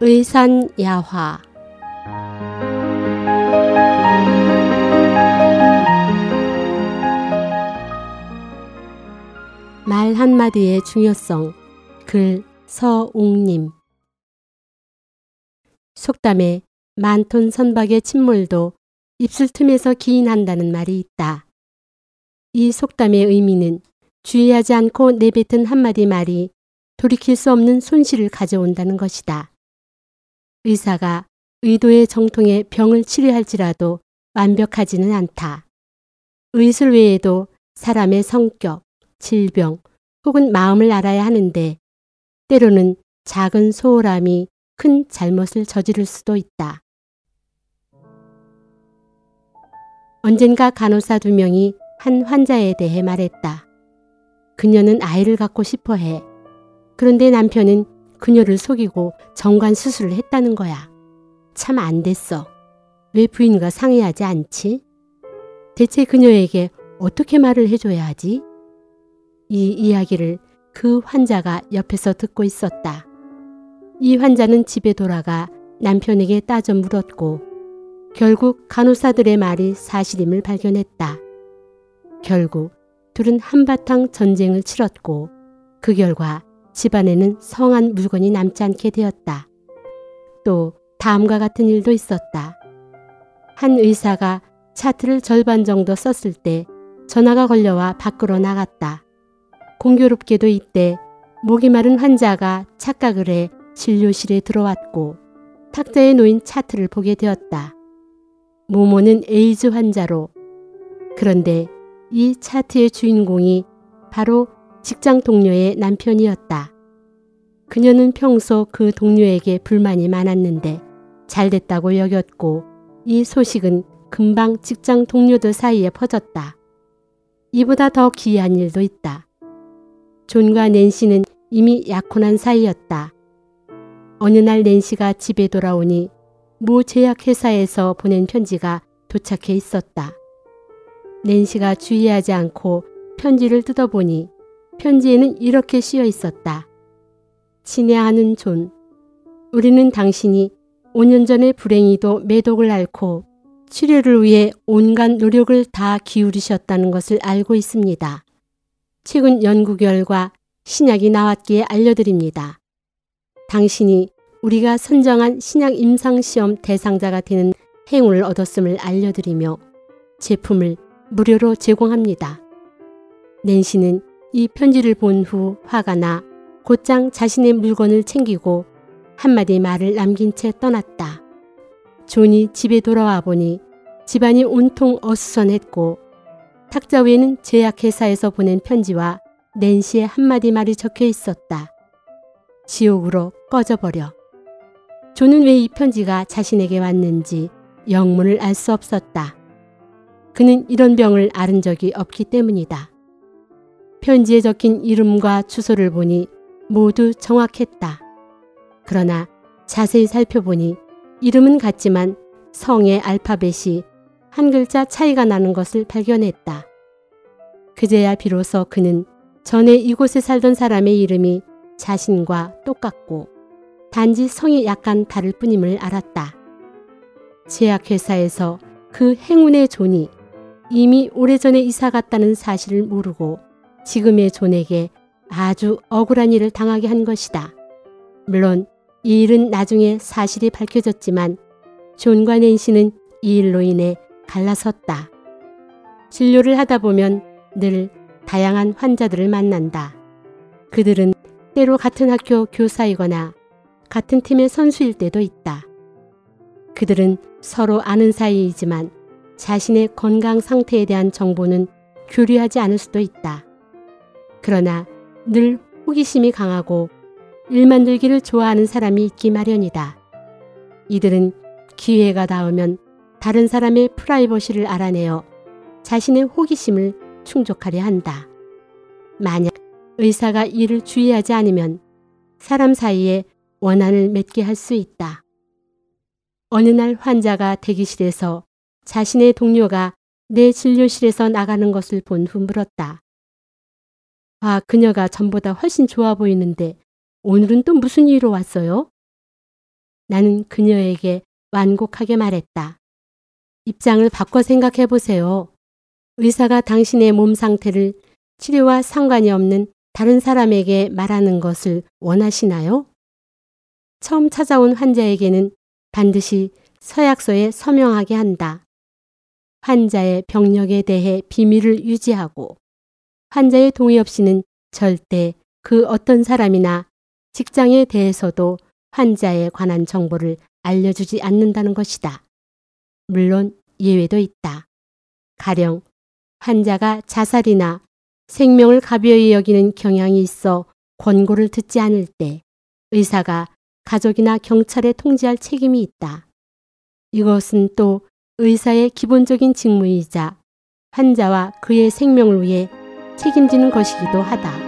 의산야화 말 한마디의 중요성 글 서웅님 속담에 만톤 선박의 침몰도 입술 틈에서 기인한다는 말이 있다. 이 속담의 의미는 주의하지 않고 내뱉은 한마디 말이 돌이킬 수 없는 손실을 가져온다는 것이다. 의사가 의도의 정통에 병을 치료할지라도 완벽하지는 않다. 의술 외에도 사람의 성격, 질병 혹은 마음을 알아야 하는데 때로는 작은 소홀함이 큰 잘못을 저지를 수도 있다. 언젠가 간호사 두 명이 한 환자에 대해 말했다. 그녀는 아이를 갖고 싶어 해. 그런데 남편은 그녀를 속이고 정관 수술을 했다는 거야. 참 안 됐어. 왜 부인과 상의하지 않지? 대체 그녀에게 어떻게 말을 해줘야 하지? 이 이야기를 그 환자가 옆에서 듣고 있었다. 이 환자는 집에 돌아가 남편에게 따져 물었고 결국 간호사들의 말이 사실임을 발견했다. 결국 둘은 한바탕 전쟁을 치렀고 그 결과 집안에는 성한 물건이 남지 않게 되었다. 또 다음과 같은 일도 있었다. 한 의사가 차트를 절반 정도 썼을 때 전화가 걸려와 밖으로 나갔다. 공교롭게도 이때 목이 마른 환자가 착각을 해 진료실에 들어왔고 탁자에 놓인 차트를 보게 되었다. 모모는 에이즈 환자로 그런데 이 차트의 주인공이 바로 직장 동료의 남편이었다. 그녀는 평소 그 동료에게 불만이 많았는데 잘 됐다고 여겼고 이 소식은 금방 직장 동료들 사이에 퍼졌다. 이보다 더 기이한 일도 있다. 존과 낸시는 이미 약혼한 사이였다. 어느 날 낸시가 집에 돌아오니 모 제약회사에서 보낸 편지가 도착해 있었다. 낸시가 주의하지 않고 편지를 뜯어보니 편지에는 이렇게 쓰여 있었다. 친애하는 존, 우리는 당신이 5년 전에 불행히도 매독을 앓고 치료를 위해 온갖 노력을 다 기울이셨다는 것을 알고 있습니다. 최근 연구 결과 신약이 나왔기에 알려드립니다. 당신이 우리가 선정한 신약 임상시험 대상자가 되는 행운을 얻었음을 알려드리며 제품을 무료로 제공합니다. 낸시는 이 편지를 본 후 화가 나 곧장 자신의 물건을 챙기고 한마디 말을 남긴 채 떠났다. 존이 집에 돌아와 보니 집안이 온통 어수선했고 탁자 위에는 제약회사에서 보낸 편지와 낸시의 한마디 말이 적혀 있었다. 지옥으로 꺼져버려. 존은 왜 이 편지가 자신에게 왔는지 영문을 알 수 없었다. 그는 이런 병을 앓은 적이 없기 때문이다. 편지에 적힌 이름과 주소를 보니 모두 정확했다. 그러나 자세히 살펴보니 이름은 같지만 성의 알파벳이 한 글자 차이가 나는 것을 발견했다. 그제야 비로소 그는 전에 이곳에 살던 사람의 이름이 자신과 똑같고 단지 성이 약간 다를 뿐임을 알았다. 제약회사에서 그 행운의 존이 이미 오래전에 이사 갔다는 사실을 모르고 지금의 존에게 아주 억울한 일을 당하게 한 것이다. 물론 이 일은 나중에 사실이 밝혀졌지만 존과 낸시는 이 일로 인해 갈라섰다. 진료를 하다 보면 늘 다양한 환자들을 만난다. 그들은 때로 같은 학교 교사이거나 같은 팀의 선수일 때도 있다. 그들은 서로 아는 사이이지만 자신의 건강 상태에 대한 정보는 교류하지 않을 수도 있다. 그러나 늘 호기심이 강하고 일 만들기를 좋아하는 사람이 있기 마련이다. 이들은 기회가 닿으면 다른 사람의 프라이버시를 알아내어 자신의 호기심을 충족하려 한다. 만약 의사가 이를 주의하지 않으면 사람 사이에 원한을 맺게 할 수 있다. 어느 날 환자가 대기실에서 자신의 동료가 내 진료실에서 나가는 것을 본 후 물었다. 아, 그녀가 전보다 훨씬 좋아 보이는데 오늘은 또 무슨 일로 왔어요? 나는 그녀에게 완곡하게 말했다. 입장을 바꿔 생각해 보세요. 의사가 당신의 몸 상태를 치료와 상관이 없는 다른 사람에게 말하는 것을 원하시나요? 처음 찾아온 환자에게는 반드시 서약서에 서명하게 한다. 환자의 병력에 대해 비밀을 유지하고 환자의 동의 없이는 절대 그 어떤 사람이나 직장에 대해서도 환자에 관한 정보를 알려주지 않는다는 것이다. 물론 예외도 있다. 가령 환자가 자살이나 생명을 가벼이 여기는 경향이 있어 권고를 듣지 않을 때 의사가 가족이나 경찰에 통지할 책임이 있다. 이것은 또 의사의 기본적인 직무이자 환자와 그의 생명을 위해 책임지는 것이기도 하다.